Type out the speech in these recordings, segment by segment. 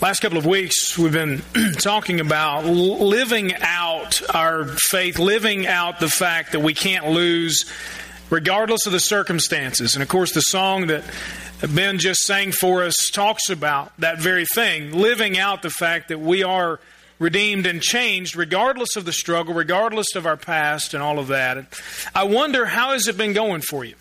Last couple of weeks, we've been talking about living out our faith, living out the fact that we can't lose regardless of the circumstances. And of course, the song that Ben just sang for us talks about that very thing, living out the fact that we are redeemed and changed regardless of the struggle, regardless of our past and all of that. I wonder how has it been going for you?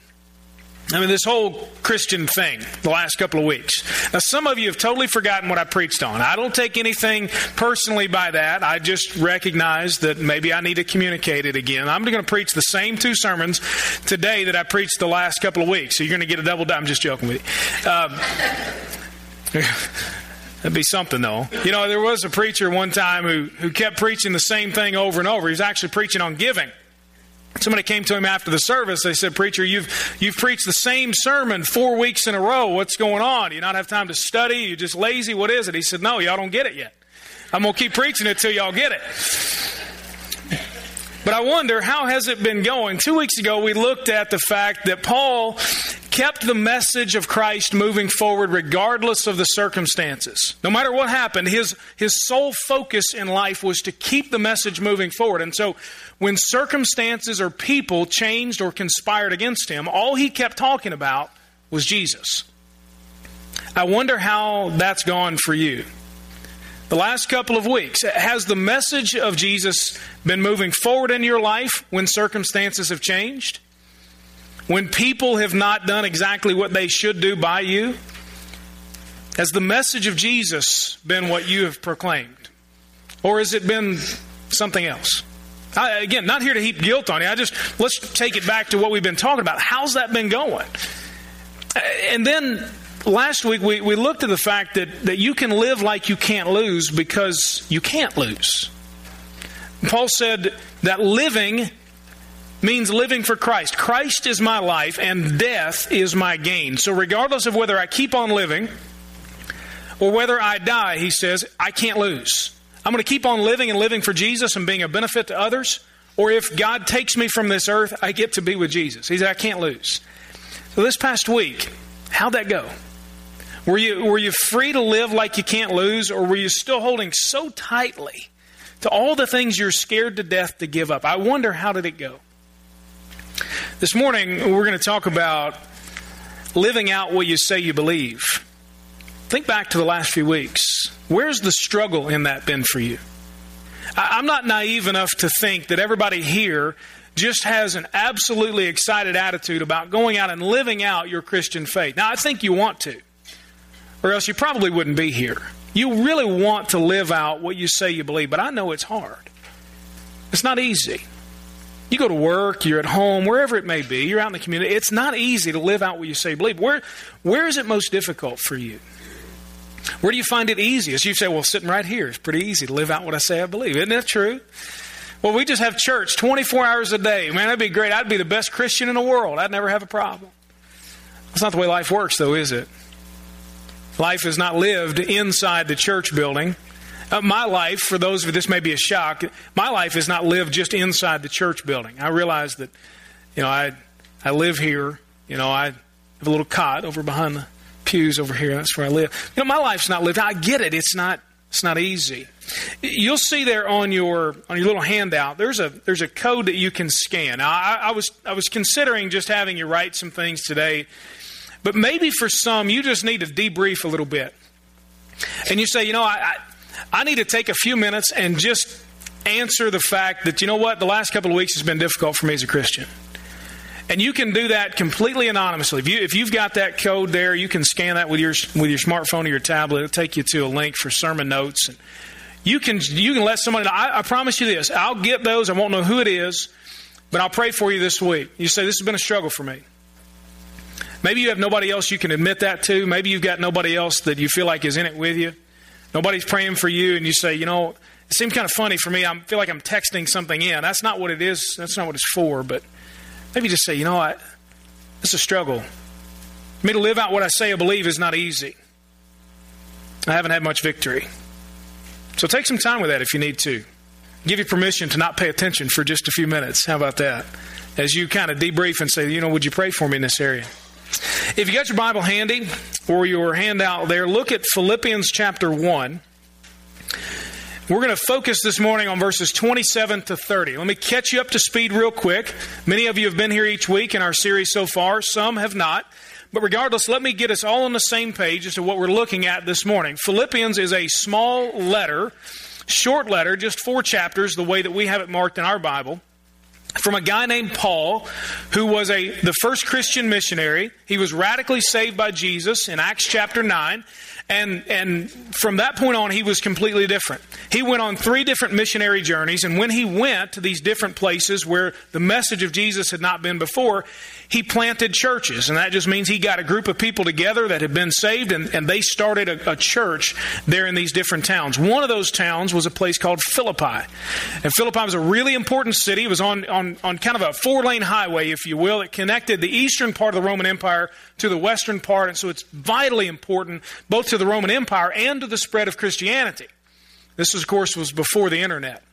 I mean, this whole Christian thing the last couple of weeks. Now, some of you have totally forgotten what I preached on. I don't take anything personally by that. I just recognize that maybe I need to communicate it again. I'm going to preach the same two sermons today that I preached the last couple of weeks. So you're going to get a double. Dime. I'm just joking with you. Um, That'd be something, though. You know, there was a preacher one time who, who kept preaching the same thing over and over. He was actually preaching on giving. Somebody came to him after the service. They said, Preacher, you've, you've preached the same sermon four weeks in a row. What's going on? Do you not have time to study? You're just lazy? What is it? He said, No, y'all don't get it yet. I'm going to keep preaching it till y'all get it. But I wonder, how has it been going? Two weeks ago, we looked at the fact that Paul kept the message of Christ moving forward regardless of the circumstances. No matter what happened, his, his sole focus in life was to keep the message moving forward. And so when circumstances or people changed or conspired against him, all he kept talking about was Jesus. I wonder how that's gone for you. The last couple of weeks, has the message of Jesus been moving forward in your life when circumstances have changed? When people have not done exactly what they should do by you? Has the message of Jesus been what you have proclaimed? Or has it been something else? I, again, not here to heap guilt on you. I just, let's take it back to what we've been talking about. How's that been going? And then last week we, we looked at the fact that, that you can live like you can't lose because you can't lose. Paul said that living means living for Christ. Christ is my life and death is my gain. So, regardless of whether I keep on living or whether I die, he says, I can't lose. I'm going to keep on living and living for Jesus and being a benefit to others. Or if God takes me from this earth, I get to be with Jesus. He said, I can't lose. So, this past week, how'd that go? Were you, were you free to live like you can't lose, or were you still holding so tightly to all the things you're scared to death to give up? I wonder how did it go? This morning, we're going to talk about living out what you say you believe. Think back to the last few weeks. Where's the struggle in that been for you? I'm not naive enough to think that everybody here just has an absolutely excited attitude about going out and living out your Christian faith. Now, I think you want to, or else you probably wouldn't be here. You really want to live out what you say you believe, but I know it's hard. It's not easy. You go to work, you're at home, wherever it may be, you're out in the community. It's not easy to live out what you say you believe. Where, where is it most difficult for you? Where do you find it easiest? You say, well, sitting right here is pretty easy to live out what I say I believe. Isn't that true? Well, we just have church 24 hours a day. Man, that'd be great. I'd be the best Christian in the world. I'd never have a problem. That's not the way life works, though, is it? Life is not lived inside the church building. Uh, my life, for those of you, this may be a shock, my life is not lived just inside the church building. I realize that, you know, I, I live here. You know, I have a little cot over behind the pews over here. That's where I live. You know, my life's not lived. I get it. It's not. It's not easy. You'll see there on your on your little handout. There's a there's a code that you can scan. Now, I, I was I was considering just having you write some things today, but maybe for some you just need to debrief a little bit. And you say, you know, I, I need to take a few minutes and just answer the fact that, you know what, the last couple of weeks has been difficult for me as a Christian. And you can do that completely anonymously. If, you, if you've got that code there, you can scan that with your, with your smartphone or your tablet. It'll take you to a link for sermon notes. And you can, you can let somebody know. I, I promise you this I'll get those. I won't know who it is, but I'll pray for you this week. You say, This has been a struggle for me. Maybe you have nobody else you can admit that to. Maybe you've got nobody else that you feel like is in it with you. Nobody's praying for you, and you say, you know, it seems kind of funny for me. I feel like I'm texting something in. That's not what it is. That's not what it's for. But maybe just say, you know what? It's a struggle. For me to live out what I say I believe is not easy. I haven't had much victory. So take some time with that if you need to. Give you permission to not pay attention for just a few minutes. How about that? As you kind of debrief and say, you know, would you pray for me in this area? If you got your Bible handy, or your handout there, look at Philippians chapter 1. We're going to focus this morning on verses 27 to 30. Let me catch you up to speed real quick. Many of you have been here each week in our series so far, some have not. But regardless, let me get us all on the same page as to what we're looking at this morning. Philippians is a small letter, short letter, just four chapters, the way that we have it marked in our Bible from a guy named Paul, who was a the first Christian missionary. He was radically saved by Jesus in Acts chapter 9. And, and from that point on, he was completely different. He went on three different missionary journeys, and when he went to these different places where the message of Jesus had not been before, he planted churches. And that just means he got a group of people together that had been saved, and, and they started a, a church there in these different towns. One of those towns was a place called Philippi. And Philippi was a really important city. It was on, on, on kind of a four lane highway, if you will. It connected the eastern part of the Roman Empire to the western part, and so it's vitally important both to the Roman Empire and to the spread of Christianity. This, of course, was before the internet.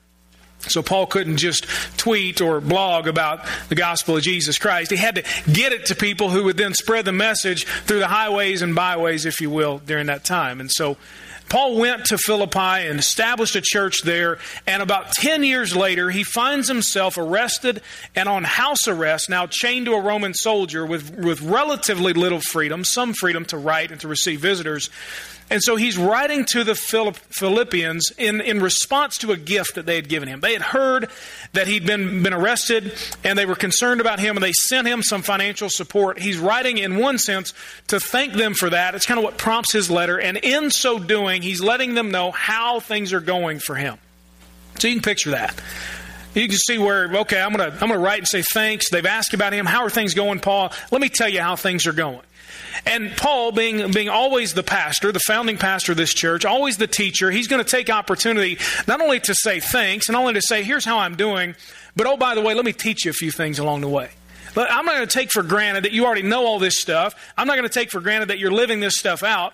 So Paul couldn't just tweet or blog about the gospel of Jesus Christ. He had to get it to people who would then spread the message through the highways and byways, if you will, during that time. And so Paul went to Philippi and established a church there, and about 10 years later, he finds himself arrested and on house arrest, now chained to a Roman soldier with, with relatively little freedom, some freedom to write and to receive visitors. And so he's writing to the Philippians in, in response to a gift that they had given him. They had heard that he'd been, been arrested and they were concerned about him and they sent him some financial support. He's writing, in one sense, to thank them for that. It's kind of what prompts his letter. And in so doing, he's letting them know how things are going for him. So you can picture that. You can see where, okay, I'm going to I'm going to write and say thanks. They've asked about him. How are things going, Paul? Let me tell you how things are going. And Paul, being, being always the pastor, the founding pastor of this church, always the teacher, he's going to take opportunity not only to say thanks and only to say, here's how I'm doing, but oh, by the way, let me teach you a few things along the way. But I'm not going to take for granted that you already know all this stuff. I'm not going to take for granted that you're living this stuff out.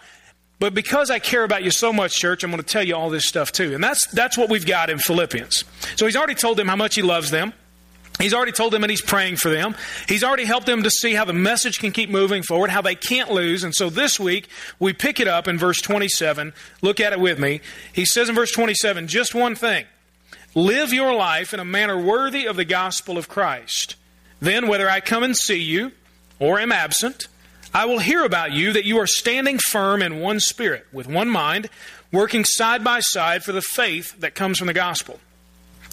But because I care about you so much, church, I'm going to tell you all this stuff too. And that's, that's what we've got in Philippians. So he's already told them how much he loves them. He's already told them and he's praying for them. He's already helped them to see how the message can keep moving forward, how they can't lose. And so this week, we pick it up in verse 27. Look at it with me. He says in verse 27 just one thing live your life in a manner worthy of the gospel of Christ. Then, whether I come and see you or am absent, I will hear about you that you are standing firm in one spirit, with one mind, working side by side for the faith that comes from the gospel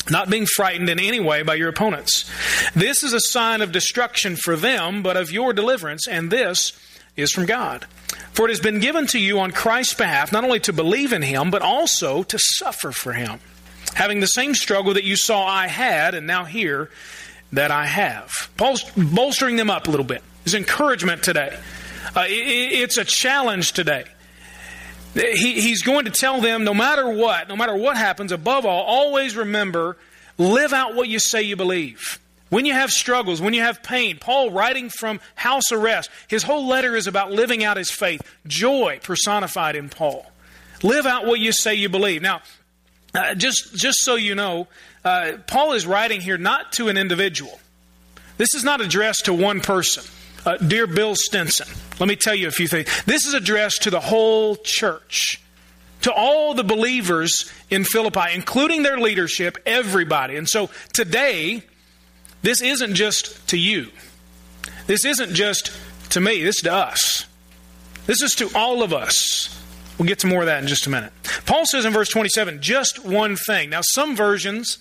not being frightened in any way by your opponents. This is a sign of destruction for them, but of your deliverance, and this is from God. For it has been given to you on Christ's behalf not only to believe in him, but also to suffer for him, having the same struggle that you saw I had, and now hear that I have. Paul's bolstering them up a little bit. His encouragement today. Uh, it, it's a challenge today. He, he's going to tell them no matter what, no matter what happens, above all, always remember live out what you say you believe. When you have struggles, when you have pain, Paul writing from house arrest, his whole letter is about living out his faith. Joy personified in Paul. Live out what you say you believe. Now, uh, just, just so you know, uh, Paul is writing here not to an individual. This is not addressed to one person. Uh, dear Bill Stinson, let me tell you a few things. This is addressed to the whole church, to all the believers in Philippi, including their leadership, everybody. And so today, this isn't just to you. This isn't just to me. This is to us. This is to all of us. We'll get to more of that in just a minute. Paul says in verse 27, just one thing. Now, some versions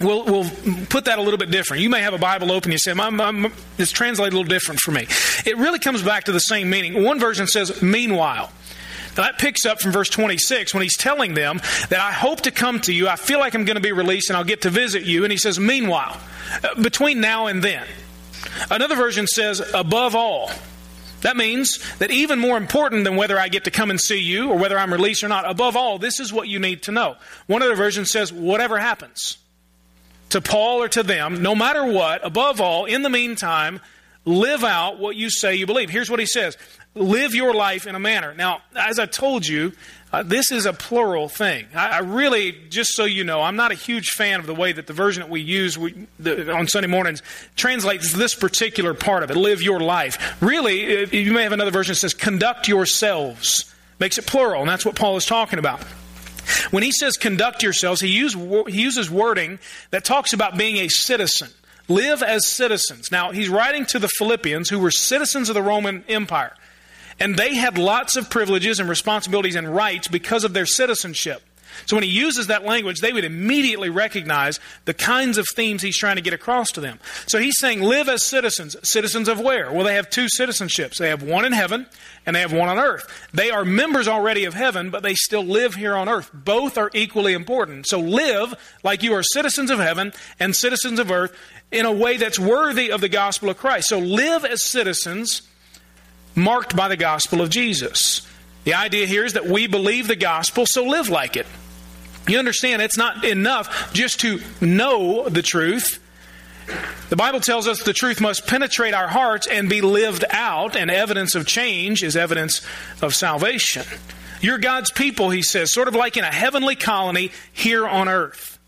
We'll, we'll put that a little bit different. You may have a Bible open. You say, my, my, "It's translated a little different for me." It really comes back to the same meaning. One version says, "Meanwhile." That picks up from verse 26 when he's telling them that I hope to come to you. I feel like I'm going to be released and I'll get to visit you. And he says, "Meanwhile, uh, between now and then." Another version says, "Above all." That means that even more important than whether I get to come and see you or whether I'm released or not, above all, this is what you need to know. One other version says, whatever happens to Paul or to them, no matter what, above all, in the meantime, live out what you say you believe. Here's what he says live your life in a manner. Now, as I told you, uh, this is a plural thing. I, I, really, just so you know, I'm not a huge fan of the way that the version that we use we, the, on Sunday mornings translates this particular part of it live your life. Really, you may have another version that says conduct yourselves, makes it plural, and that's what Paul is talking about. When he says conduct yourselves, he, use, he uses wording that talks about being a citizen. Live as citizens. Now, he's writing to the Philippians who were citizens of the Roman Empire. And they had lots of privileges and responsibilities and rights because of their citizenship. So when he uses that language, they would immediately recognize the kinds of themes he's trying to get across to them. So he's saying, live as citizens. Citizens of where? Well, they have two citizenships. They have one in heaven and they have one on earth. They are members already of heaven, but they still live here on earth. Both are equally important. So live like you are citizens of heaven and citizens of earth in a way that's worthy of the gospel of Christ. So live as citizens marked by the gospel of Jesus. The idea here is that we believe the gospel, so live like it. You understand, it's not enough just to know the truth. The Bible tells us the truth must penetrate our hearts and be lived out, and evidence of change is evidence of salvation. You're God's people, he says, sort of like in a heavenly colony here on earth.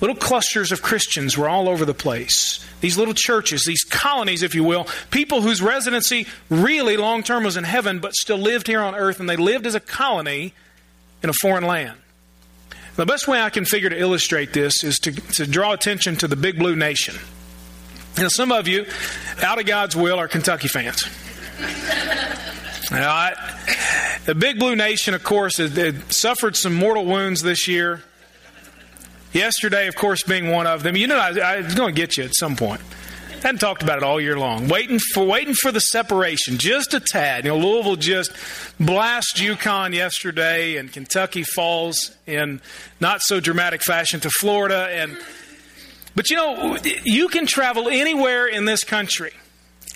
Little clusters of Christians were all over the place. These little churches, these colonies, if you will, people whose residency really long term was in heaven, but still lived here on earth, and they lived as a colony in a foreign land. The best way I can figure to illustrate this is to, to draw attention to the big blue nation. Now, some of you, out of God's will, are Kentucky fans. Now, I, the big blue nation, of course, it, suffered some mortal wounds this year. Yesterday, of course, being one of them. You know, I, I was going to get you at some point. Hadn't talked about it all year long. Waiting for waiting for the separation, just a tad. You know, Louisville just blast UConn yesterday, and Kentucky falls in not so dramatic fashion to Florida. And but you know, you can travel anywhere in this country,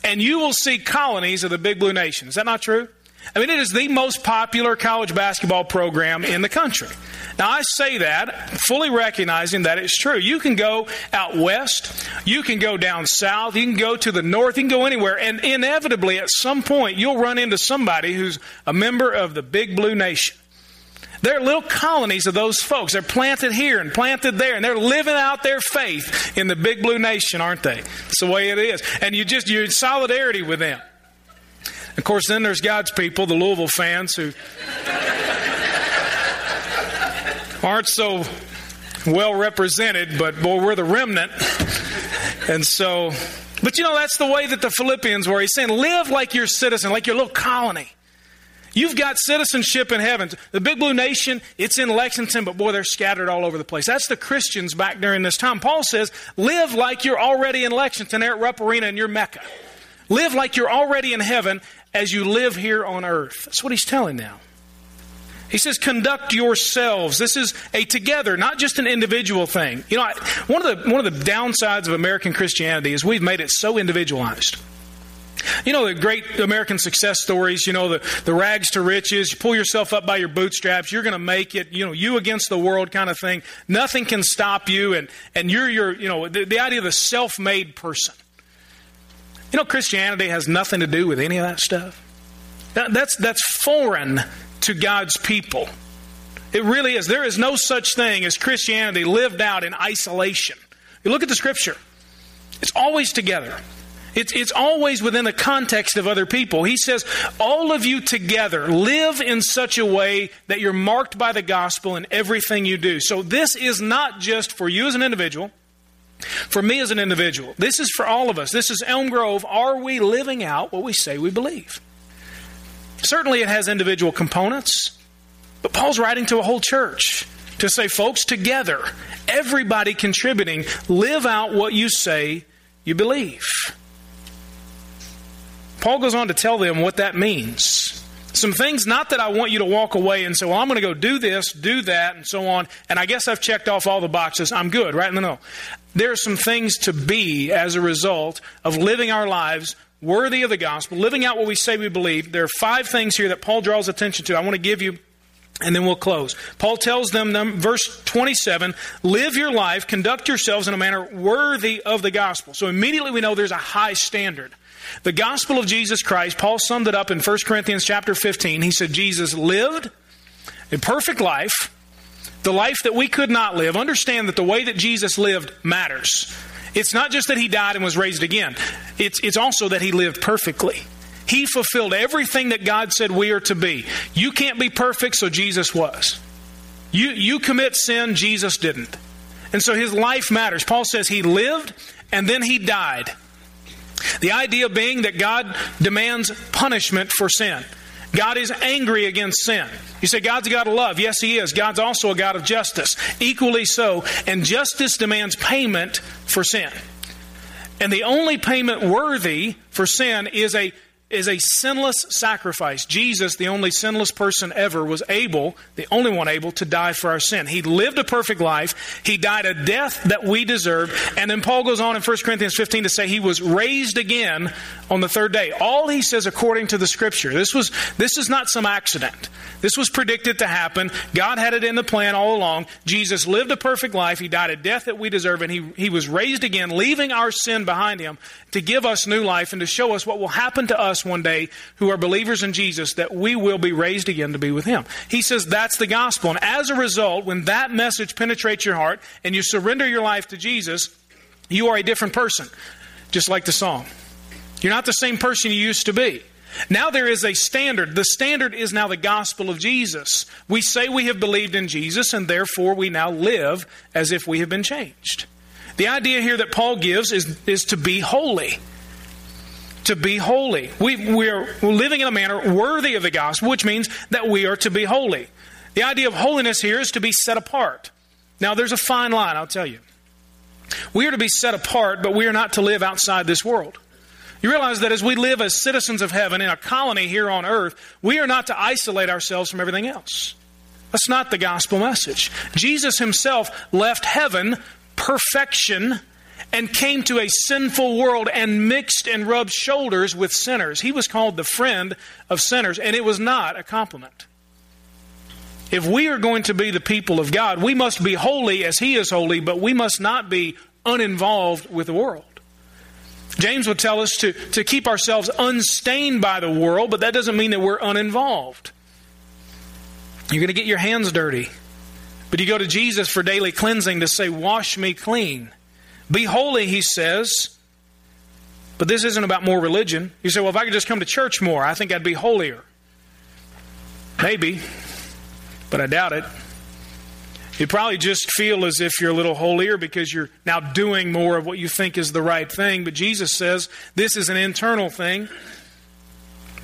and you will see colonies of the Big Blue Nation. Is that not true? I mean, it is the most popular college basketball program in the country. Now, I say that fully recognizing that it's true. You can go out west, you can go down south, you can go to the north, you can go anywhere, and inevitably at some point you'll run into somebody who's a member of the big blue nation. They're little colonies of those folks. They're planted here and planted there, and they're living out their faith in the big blue nation, aren't they? It's the way it is. And you just, you're in solidarity with them. Of course, then there's God's people, the Louisville fans, who aren't so well represented, but boy, we're the remnant. And so, but you know, that's the way that the Philippians were. He's saying, live like your citizen, like your little colony. You've got citizenship in heaven. The Big Blue Nation, it's in Lexington, but boy, they're scattered all over the place. That's the Christians back during this time. Paul says, live like you're already in Lexington, there at Rupp Arena, and you're Mecca. Live like you're already in heaven as you live here on earth. That's what he's telling now. He says, conduct yourselves. This is a together, not just an individual thing. You know, one of the, one of the downsides of American Christianity is we've made it so individualized. You know, the great American success stories, you know, the, the rags to riches, you pull yourself up by your bootstraps, you're going to make it, you know, you against the world kind of thing. Nothing can stop you, and, and you're your, you know, the, the idea of the self made person. You know, Christianity has nothing to do with any of that stuff. That, that's, that's foreign to God's people. It really is. There is no such thing as Christianity lived out in isolation. You look at the scripture, it's always together. It's, it's always within the context of other people. He says, all of you together live in such a way that you're marked by the gospel in everything you do. So this is not just for you as an individual, for me as an individual. This is for all of us. This is Elm Grove. Are we living out what we say we believe? Certainly, it has individual components, but Paul's writing to a whole church to say, folks, together, everybody contributing, live out what you say you believe. Paul goes on to tell them what that means. Some things, not that I want you to walk away and say, well, I'm going to go do this, do that, and so on, and I guess I've checked off all the boxes. I'm good, right? No, no. There are some things to be as a result of living our lives worthy of the gospel, living out what we say we believe. There are five things here that Paul draws attention to. I want to give you And then we'll close. Paul tells them, verse 27, live your life, conduct yourselves in a manner worthy of the gospel. So immediately we know there's a high standard. The gospel of Jesus Christ, Paul summed it up in 1 Corinthians chapter 15. He said, Jesus lived a perfect life, the life that we could not live. Understand that the way that Jesus lived matters. It's not just that he died and was raised again, it's, it's also that he lived perfectly. He fulfilled everything that God said we are to be. You can't be perfect, so Jesus was. You, you commit sin, Jesus didn't. And so his life matters. Paul says he lived and then he died. The idea being that God demands punishment for sin. God is angry against sin. You say God's a God of love. Yes, He is. God's also a God of justice. Equally so. And justice demands payment for sin. And the only payment worthy for sin is a is a sinless sacrifice. Jesus, the only sinless person ever, was able, the only one able, to die for our sin. He lived a perfect life. He died a death that we deserved. And then Paul goes on in 1 Corinthians 15 to say he was raised again on the third day. All he says according to the scripture. This was this is not some accident. This was predicted to happen. God had it in the plan all along. Jesus lived a perfect life. He died a death that we deserve, and he, he was raised again, leaving our sin behind him to give us new life and to show us what will happen to one day who are believers in Jesus, that we will be raised again to be with Him. He says that's the gospel. And as a result, when that message penetrates your heart and you surrender your life to Jesus, you are a different person, just like the song. You're not the same person you used to be. Now there is a standard. The standard is now the gospel of Jesus. We say we have believed in Jesus, and therefore we now live as if we have been changed. The idea here that Paul gives is, is to be holy to be holy. We, we are living in a manner worthy of the gospel, which means that we are to be holy. The idea of holiness here is to be set apart. Now, there's a fine line, I'll tell you. We are to be set apart, but we are not to live outside this world. You realize that as we live as citizens of heaven in a colony here on earth, we are not to isolate ourselves from everything else. That's not the gospel message. Jesus himself left heaven, perfection, and came to a sinful world and mixed and rubbed shoulders with sinners. He was called the friend of sinners, and it was not a compliment. If we are going to be the people of God, we must be holy as He is holy, but we must not be uninvolved with the world. James would tell us to, to keep ourselves unstained by the world, but that doesn't mean that we're uninvolved. You're going to get your hands dirty. But you go to Jesus for daily cleansing to say, Wash me clean. Be holy, he says. But this isn't about more religion. You say, well, if I could just come to church more, I think I'd be holier. Maybe, but I doubt it. You probably just feel as if you're a little holier because you're now doing more of what you think is the right thing. But Jesus says this is an internal thing.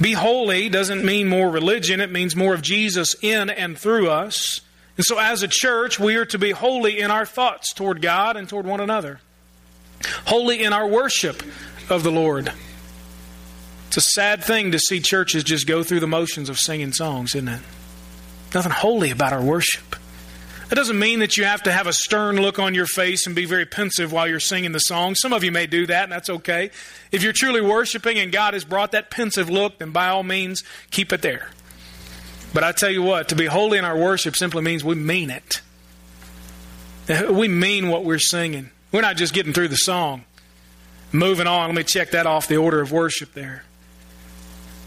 Be holy doesn't mean more religion, it means more of Jesus in and through us. And so, as a church, we are to be holy in our thoughts toward God and toward one another holy in our worship of the Lord. It's a sad thing to see churches just go through the motions of singing songs, isn't it? Nothing holy about our worship. That doesn't mean that you have to have a stern look on your face and be very pensive while you're singing the song. Some of you may do that, and that's okay. If you're truly worshiping and God has brought that pensive look, then by all means, keep it there. But I tell you what, to be holy in our worship simply means we mean it. We mean what we're singing. We're not just getting through the song. Moving on, let me check that off the order of worship there.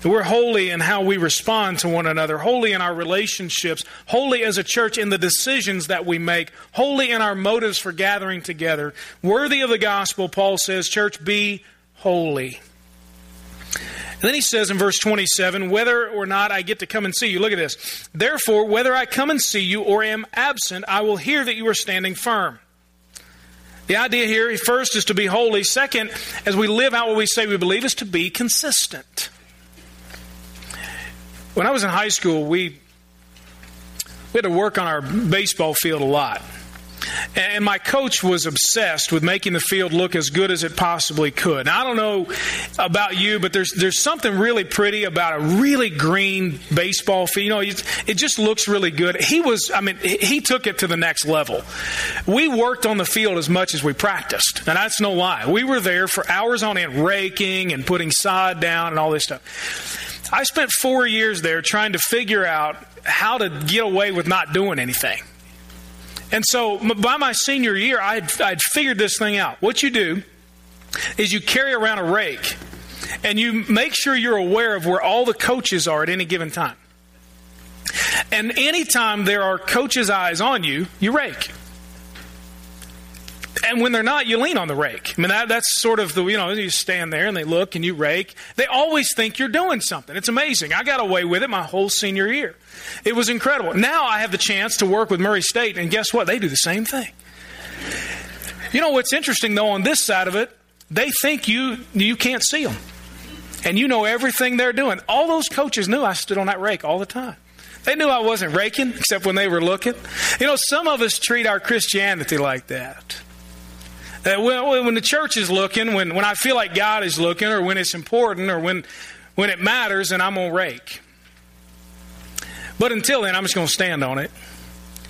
We're holy in how we respond to one another, holy in our relationships, holy as a church in the decisions that we make, holy in our motives for gathering together. Worthy of the gospel, Paul says, church, be holy. And then he says in verse 27, whether or not I get to come and see you. Look at this. Therefore, whether I come and see you or am absent, I will hear that you are standing firm. The idea here, first, is to be holy. Second, as we live out what we say we believe, is to be consistent. When I was in high school, we, we had to work on our baseball field a lot. And my coach was obsessed with making the field look as good as it possibly could. Now, I don't know about you, but there's there's something really pretty about a really green baseball field. You know, it just looks really good. He was, I mean, he took it to the next level. We worked on the field as much as we practiced, and that's no lie. We were there for hours on end, raking and putting sod down and all this stuff. I spent four years there trying to figure out how to get away with not doing anything. And so by my senior year, I'd, I'd figured this thing out. What you do is you carry around a rake and you make sure you're aware of where all the coaches are at any given time. And anytime there are coaches' eyes on you, you rake. And when they're not, you lean on the rake. I mean, that, that's sort of the, you know, you stand there and they look and you rake. They always think you're doing something. It's amazing. I got away with it my whole senior year. It was incredible. Now I have the chance to work with Murray State, and guess what? They do the same thing. You know what's interesting, though, on this side of it, they think you, you can't see them. And you know everything they're doing. All those coaches knew I stood on that rake all the time. They knew I wasn't raking, except when they were looking. You know, some of us treat our Christianity like that. Uh, when, when the church is looking, when, when I feel like God is looking, or when it's important, or when, when it matters, and I'm going to rake. But until then, I'm just going to stand on it.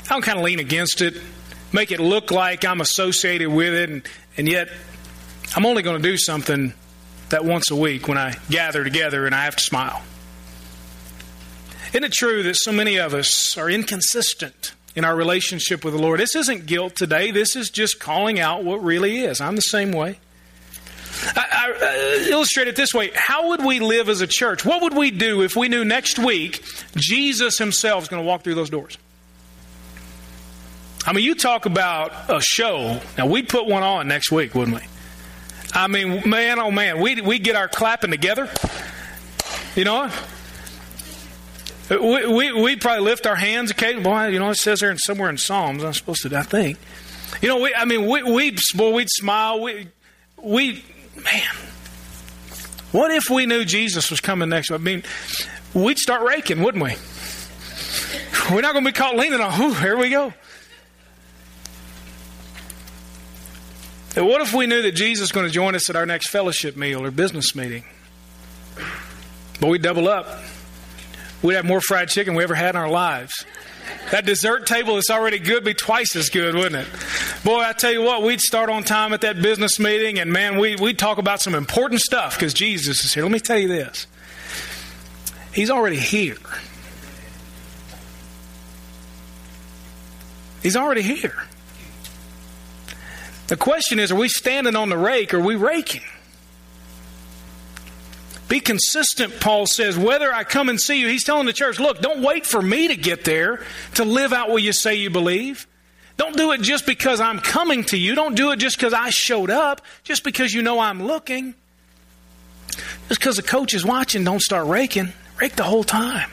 I'll kind of lean against it, make it look like I'm associated with it, and, and yet I'm only going to do something that once a week when I gather together and I have to smile. Isn't it true that so many of us are inconsistent in our relationship with the Lord? This isn't guilt today. This is just calling out what really is. I'm the same way. I, I uh, illustrate it this way How would we live as a church? What would we do if we knew next week Jesus himself is going to walk through those doors? I mean, you talk about a show. Now, we'd put one on next week, wouldn't we? I mean, man, oh man, we we get our clapping together. You know, we, we, we'd probably lift our hands occasionally. Boy, you know, it says there in, somewhere in Psalms, I'm supposed to, I think. You know, we, I mean, we, we'd, boy, we'd smile. We, we, man, what if we knew Jesus was coming next? I mean, we'd start raking, wouldn't we? We're not going to be caught leaning on, whew, here we go. And what if we knew that Jesus was going to join us at our next fellowship meal or business meeting? But we double up we'd have more fried chicken we ever had in our lives. That dessert table that's already good be twice as good, wouldn't it? Boy, I tell you what, we'd start on time at that business meeting, and man, we, we'd talk about some important stuff because Jesus is here. Let me tell you this He's already here. He's already here. The question is are we standing on the rake or are we raking? Be consistent, Paul says, whether I come and see you. He's telling the church, look, don't wait for me to get there to live out what you say you believe. Don't do it just because I'm coming to you. Don't do it just because I showed up, just because you know I'm looking. Just because the coach is watching, don't start raking. Rake the whole time.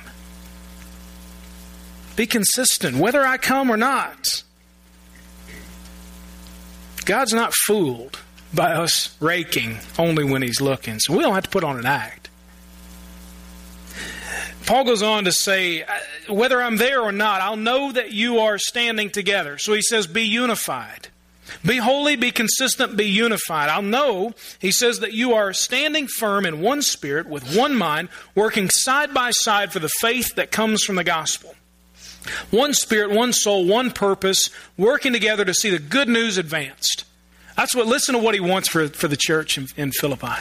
Be consistent, whether I come or not. God's not fooled by us raking only when he's looking. So we don't have to put on an act. Paul goes on to say, uh, whether I'm there or not, I'll know that you are standing together. So he says, be unified. Be holy, be consistent, be unified. I'll know, he says, that you are standing firm in one spirit, with one mind, working side by side for the faith that comes from the gospel. One spirit, one soul, one purpose, working together to see the good news advanced. That's what, listen to what he wants for, for the church in, in Philippi.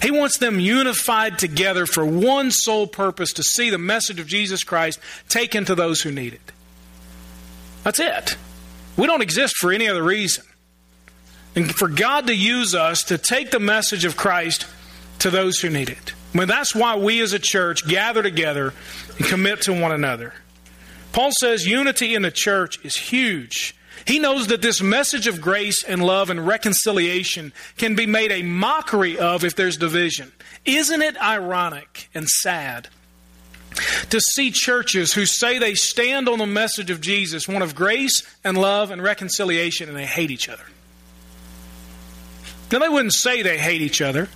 He wants them unified together for one sole purpose to see the message of Jesus Christ taken to those who need it. That's it. We don't exist for any other reason. And for God to use us to take the message of Christ to those who need it. I mean, that's why we as a church gather together and commit to one another. Paul says unity in the church is huge. He knows that this message of grace and love and reconciliation can be made a mockery of if there's division. Isn't it ironic and sad to see churches who say they stand on the message of Jesus, one of grace and love and reconciliation, and they hate each other? Now, they wouldn't say they hate each other.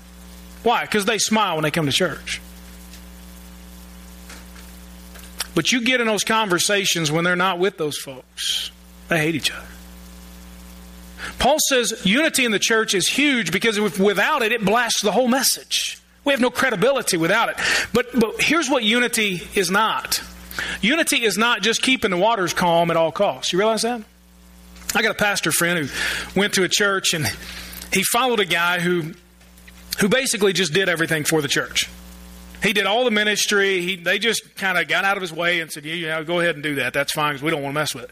Why? Because they smile when they come to church. But you get in those conversations when they're not with those folks. They hate each other. Paul says unity in the church is huge because without it, it blasts the whole message. We have no credibility without it. But, but here's what unity is not unity is not just keeping the waters calm at all costs. You realize that? I got a pastor friend who went to a church and he followed a guy who, who basically just did everything for the church. He did all the ministry. He, they just kind of got out of his way and said, yeah, go ahead and do that. That's fine because we don't want to mess with it.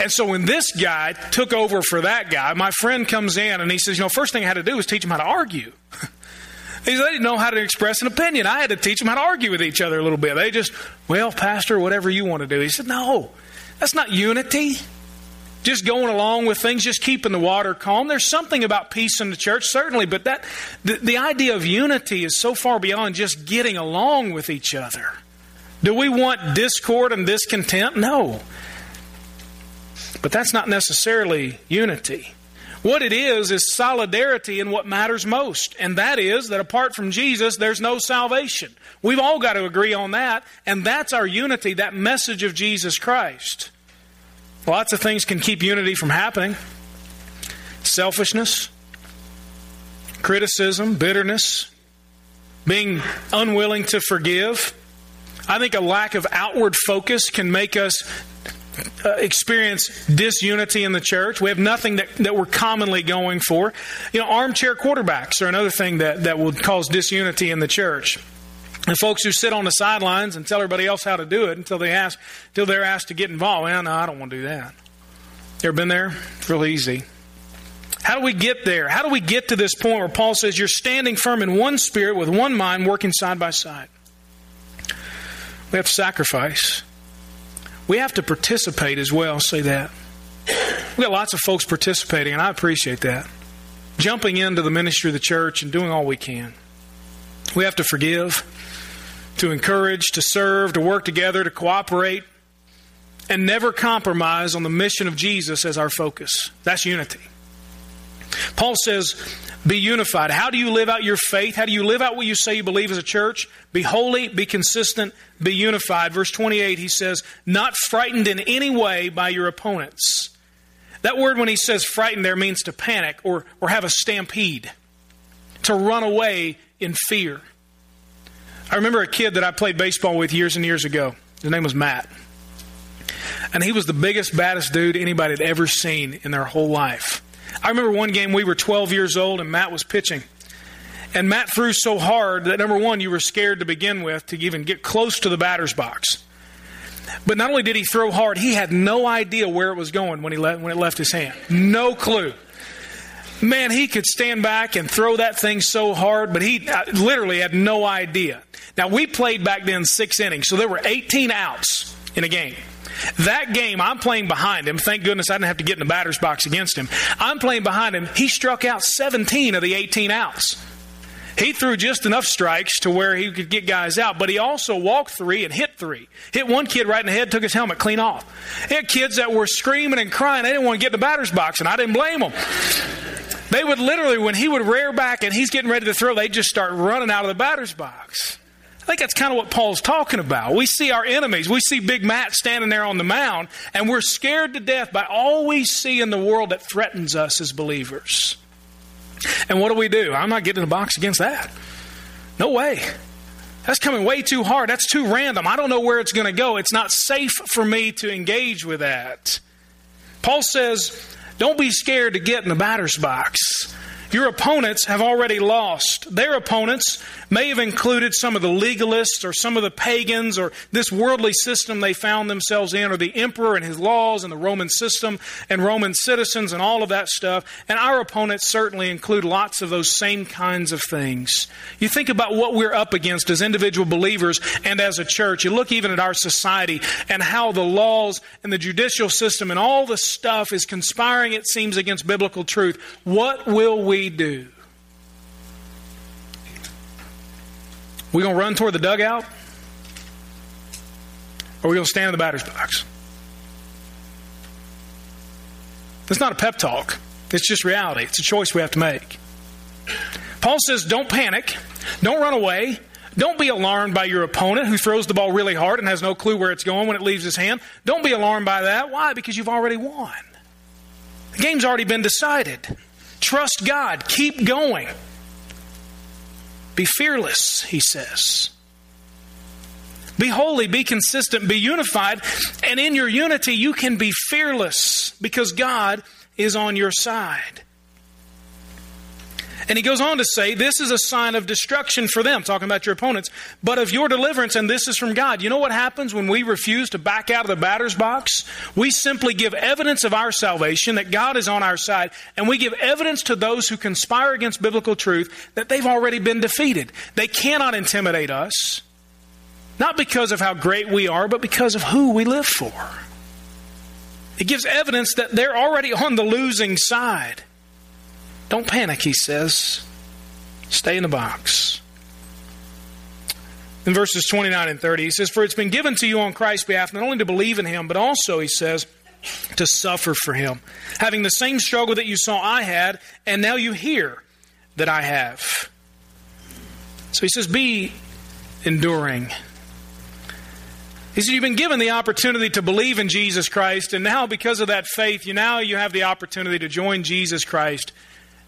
And so when this guy took over for that guy, my friend comes in and he says, you know, first thing I had to do was teach him how to argue. he said, they didn't know how to express an opinion. I had to teach them how to argue with each other a little bit. They just, well, Pastor, whatever you want to do. He said, no, that's not unity just going along with things, just keeping the water calm. There's something about peace in the church, certainly, but that the, the idea of unity is so far beyond just getting along with each other. Do we want discord and discontent? No. But that's not necessarily unity. What it is, is solidarity in what matters most. And that is that apart from Jesus, there's no salvation. We've all got to agree on that. And that's our unity, that message of Jesus Christ. Lots of things can keep unity from happening selfishness, criticism, bitterness, being unwilling to forgive. I think a lack of outward focus can make us uh, experience disunity in the church. We have nothing that, that we're commonly going for. You know, armchair quarterbacks are another thing that, that would cause disunity in the church. The folks who sit on the sidelines and tell everybody else how to do it until they ask, until they're asked to get involved. Well, no, I don't want to do that. You ever been there? It's real easy. How do we get there? How do we get to this point where Paul says you're standing firm in one spirit with one mind working side by side? We have to sacrifice. We have to participate as well, say that. We've got lots of folks participating, and I appreciate that. Jumping into the ministry of the church and doing all we can. We have to forgive to encourage, to serve, to work together, to cooperate, and never compromise on the mission of Jesus as our focus. That's unity. Paul says, be unified. How do you live out your faith? How do you live out what you say you believe as a church? Be holy, be consistent, be unified. Verse 28, he says, not frightened in any way by your opponents. That word, when he says frightened there, means to panic or, or have a stampede, to run away in fear. I remember a kid that I played baseball with years and years ago. His name was Matt. And he was the biggest, baddest dude anybody had ever seen in their whole life. I remember one game we were 12 years old and Matt was pitching. And Matt threw so hard that number one, you were scared to begin with to even get close to the batter's box. But not only did he throw hard, he had no idea where it was going when, he let, when it left his hand. No clue. Man, he could stand back and throw that thing so hard, but he uh, literally had no idea. Now, we played back then six innings, so there were 18 outs in a game. That game, I'm playing behind him. Thank goodness I didn't have to get in the batter's box against him. I'm playing behind him. He struck out 17 of the 18 outs. He threw just enough strikes to where he could get guys out, but he also walked three and hit three. Hit one kid right in the head, took his helmet clean off. Had kids that were screaming and crying. They didn't want to get in the batter's box, and I didn't blame them. They would literally, when he would rear back and he's getting ready to throw, they'd just start running out of the batter's box. I think that's kind of what Paul's talking about. We see our enemies. We see Big Matt standing there on the mound, and we're scared to death by all we see in the world that threatens us as believers. And what do we do? I'm not getting in a box against that. No way. That's coming way too hard. That's too random. I don't know where it's going to go. It's not safe for me to engage with that. Paul says, don't be scared to get in the batter's box. Your opponents have already lost. Their opponents may have included some of the legalists or some of the pagans or this worldly system they found themselves in, or the emperor and his laws and the Roman system and Roman citizens and all of that stuff. And our opponents certainly include lots of those same kinds of things. You think about what we're up against as individual believers and as a church. You look even at our society and how the laws and the judicial system and all the stuff is conspiring, it seems, against biblical truth. What will we do? We going to run toward the dugout? Or are we going to stand in the batter's box? That's not a pep talk. It's just reality. It's a choice we have to make. Paul says, don't panic. Don't run away. Don't be alarmed by your opponent who throws the ball really hard and has no clue where it's going when it leaves his hand. Don't be alarmed by that. Why? Because you've already won. The game's already been decided. Trust God. Keep going. Be fearless, he says. Be holy, be consistent, be unified, and in your unity you can be fearless because God is on your side. And he goes on to say, This is a sign of destruction for them, talking about your opponents, but of your deliverance, and this is from God. You know what happens when we refuse to back out of the batter's box? We simply give evidence of our salvation, that God is on our side, and we give evidence to those who conspire against biblical truth that they've already been defeated. They cannot intimidate us, not because of how great we are, but because of who we live for. It gives evidence that they're already on the losing side. Don't panic, he says. Stay in the box. In verses 29 and 30, he says, For it's been given to you on Christ's behalf not only to believe in him, but also, he says, to suffer for him, having the same struggle that you saw I had, and now you hear that I have. So he says, Be enduring. He said, You've been given the opportunity to believe in Jesus Christ, and now because of that faith, you now you have the opportunity to join Jesus Christ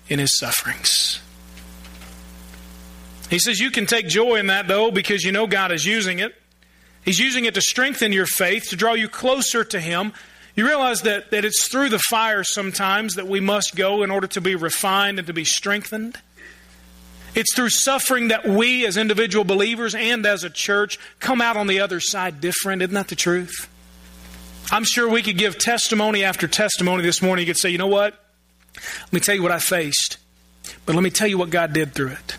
in his sufferings. He says you can take joy in that, though, because you know God is using it. He's using it to strengthen your faith, to draw you closer to Him. You realize that, that it's through the fire sometimes that we must go in order to be refined and to be strengthened. It's through suffering that we, as individual believers and as a church, come out on the other side different. Isn't that the truth? I'm sure we could give testimony after testimony this morning. You could say, you know what? Let me tell you what I faced, but let me tell you what God did through it.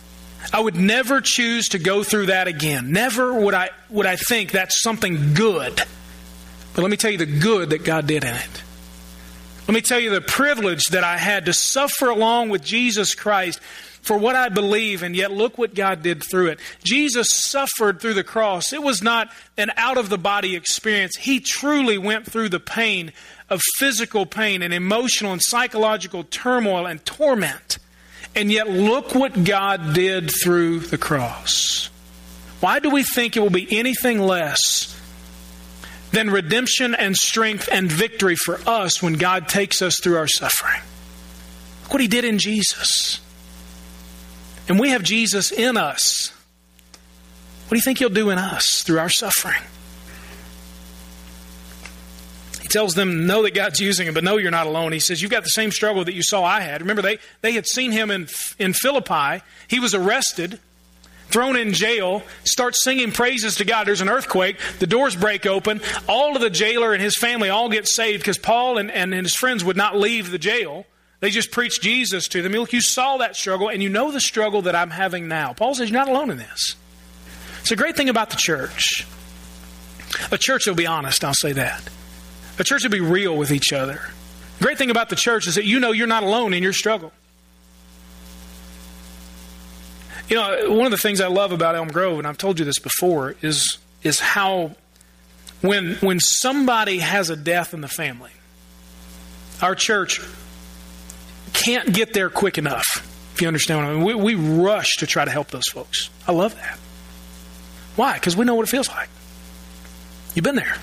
I would never choose to go through that again. Never would I would I think that's something good. But let me tell you the good that God did in it. Let me tell you the privilege that I had to suffer along with Jesus Christ for what I believe, and yet look what God did through it. Jesus suffered through the cross. It was not an out of the body experience. He truly went through the pain of physical pain and emotional and psychological turmoil and torment. And yet, look what God did through the cross. Why do we think it will be anything less than redemption and strength and victory for us when God takes us through our suffering? Look what He did in Jesus. And we have Jesus in us. What do you think He'll do in us through our suffering? He tells them, know that God's using him, but know you're not alone. He says, You've got the same struggle that you saw I had. Remember, they, they had seen him in, in Philippi. He was arrested, thrown in jail, starts singing praises to God. There's an earthquake. The doors break open. All of the jailer and his family all get saved because Paul and, and his friends would not leave the jail. They just preached Jesus to them. Look, you saw that struggle, and you know the struggle that I'm having now. Paul says, You're not alone in this. It's a great thing about the church. A church will be honest, I'll say that. A church will be real with each other. The great thing about the church is that you know you're not alone in your struggle. You know, one of the things I love about Elm Grove, and I've told you this before, is is how when when somebody has a death in the family, our church can't get there quick enough. If you understand what I mean, we, we rush to try to help those folks. I love that. Why? Because we know what it feels like. You've been there.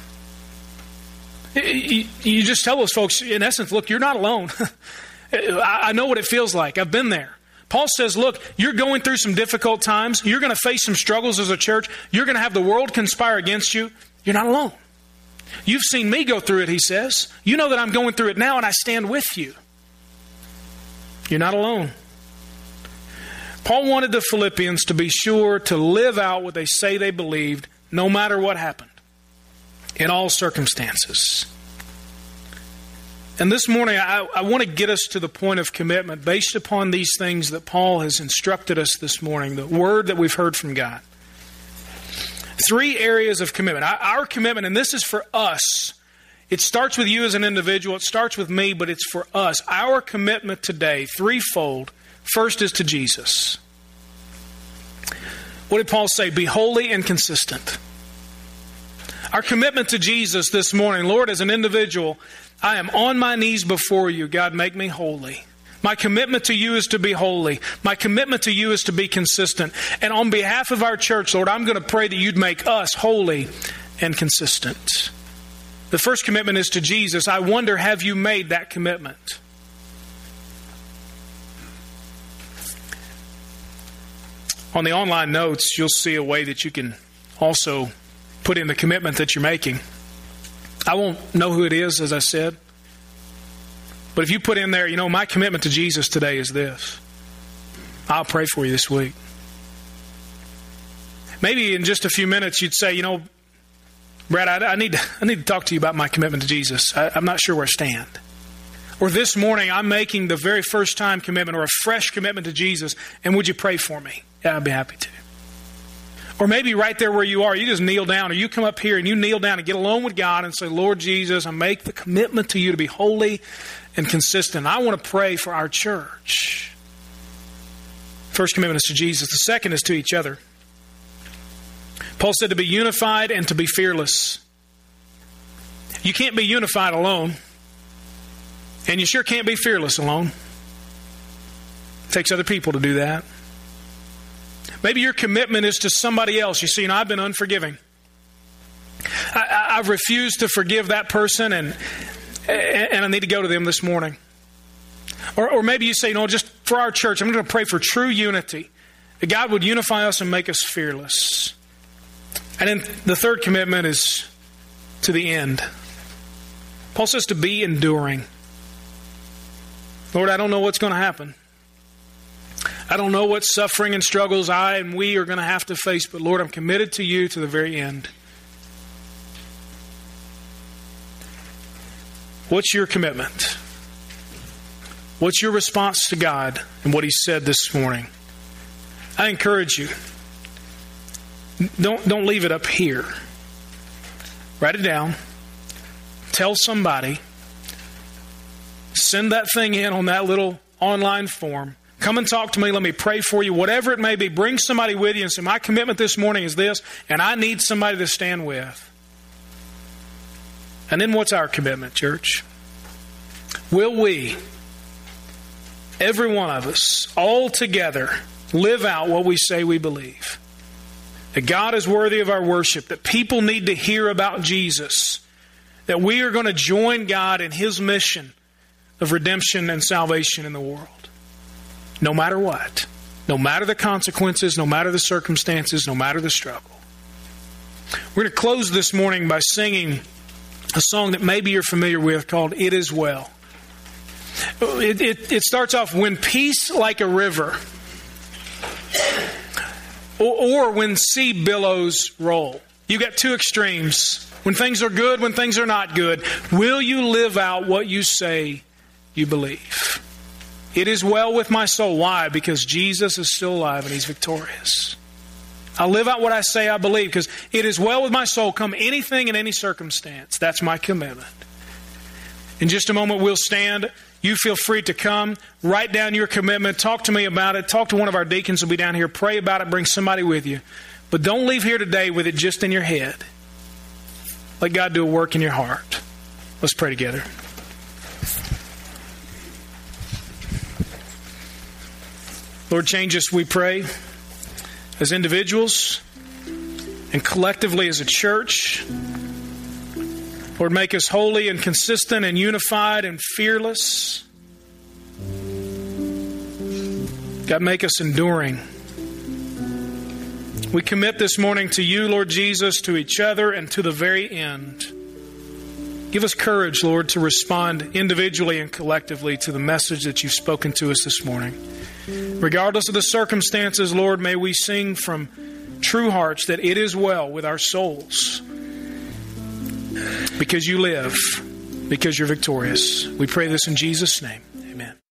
You just tell those folks, in essence, look, you're not alone. I know what it feels like. I've been there. Paul says, look, you're going through some difficult times. You're going to face some struggles as a church. You're going to have the world conspire against you. You're not alone. You've seen me go through it, he says. You know that I'm going through it now, and I stand with you. You're not alone. Paul wanted the Philippians to be sure to live out what they say they believed, no matter what happened in all circumstances. And this morning, I, I, want to get us to the point of commitment based upon these things that Paul has instructed us this morning, the word that we've heard from God. Three areas of commitment. Our commitment, and this is for us, it starts with you as an individual, it starts with me, but it's for us. Our commitment today, threefold. First is to Jesus. What did Paul say? Be holy and consistent. Our commitment to Jesus this morning, Lord, as an individual, I am on my knees before you. God, make me holy. My commitment to you is to be holy. My commitment to you is to be consistent. And on behalf of our church, Lord, I'm going to pray that you'd make us holy and consistent. The first commitment is to Jesus. I wonder, have you made that commitment? On the online notes, you'll see a way that you can also put in the commitment that you're making. I won't know who it is, as I said. But if you put in there, you know, my commitment to Jesus today is this I'll pray for you this week. Maybe in just a few minutes you'd say, you know, Brad, I, I need, to, I need to talk to you about my commitment to Jesus. I, I'm not sure where I stand. Or this morning, I'm making the very first time commitment or a fresh commitment to Jesus, and would you pray for me? Yeah, I'd be happy to. Or maybe right there where you are, you just kneel down, or you come up here and you kneel down and get alone with God and say, Lord Jesus, I make the commitment to you to be holy and consistent. I want to pray for our church. First commitment is to Jesus, the second is to each other. Paul said to be unified and to be fearless. You can't be unified alone, and you sure can't be fearless alone. It takes other people to do that. Maybe your commitment is to somebody else. You see, you know, I've been unforgiving. I, have refused to forgive that person, and and I need to go to them this morning. Or, or maybe you say, no, just for our church, I'm going to pray for true unity. That God would unify us and make us fearless. And then the third commitment is to the end. Paul says to be enduring. Lord, I don't know what's going to happen. I don't know what suffering and struggles I and we are going to have to face, but Lord, I'm committed to you to the very end. What's your commitment? What's your response to God and what He said this morning? I encourage you. Don't, don't leave it up here. Write it down. Tell somebody. Send that thing in on that little online form. Come and talk to me. Let me pray for you. Whatever it may be, bring somebody with you and say, My commitment this morning is this, and I need somebody to stand with. And then what's our commitment, church? Will we, every one of us, all together, live out what we say we believe? That God is worthy of our worship, that people need to hear about Jesus, that we are going to join God in His mission of redemption and salvation in the world. No matter what, no matter the consequences, no matter the circumstances, no matter the struggle. We're going to close this morning by singing a song that maybe you're familiar with called It Is Well. It, it, it starts off, When peace like a river or, or when sea billows roll. You got two extremes. When things are good, when things are not good. Will you live out what you say you believe? It is well with my soul. Why? Because Jesus is still alive and he's victorious. I live out what I say I believe because it is well with my soul, come anything in any circumstance. That's my commitment. In just a moment, we'll stand. You feel free to come, write down your commitment, talk to me about it, talk to one of our deacons who'll be down here, pray about it, bring somebody with you. But don't leave here today with it just in your head. Let God do a work in your heart. Let's pray together. Lord, change us, we pray, as individuals and collectively as a church. Lord, make us holy and consistent and unified and fearless. God, make us enduring. We commit this morning to you, Lord Jesus, to each other, and to the very end. Give us courage, Lord, to respond individually and collectively to the message that you've spoken to us this morning. Regardless of the circumstances, Lord, may we sing from true hearts that it is well with our souls because you live, because you're victorious. We pray this in Jesus' name.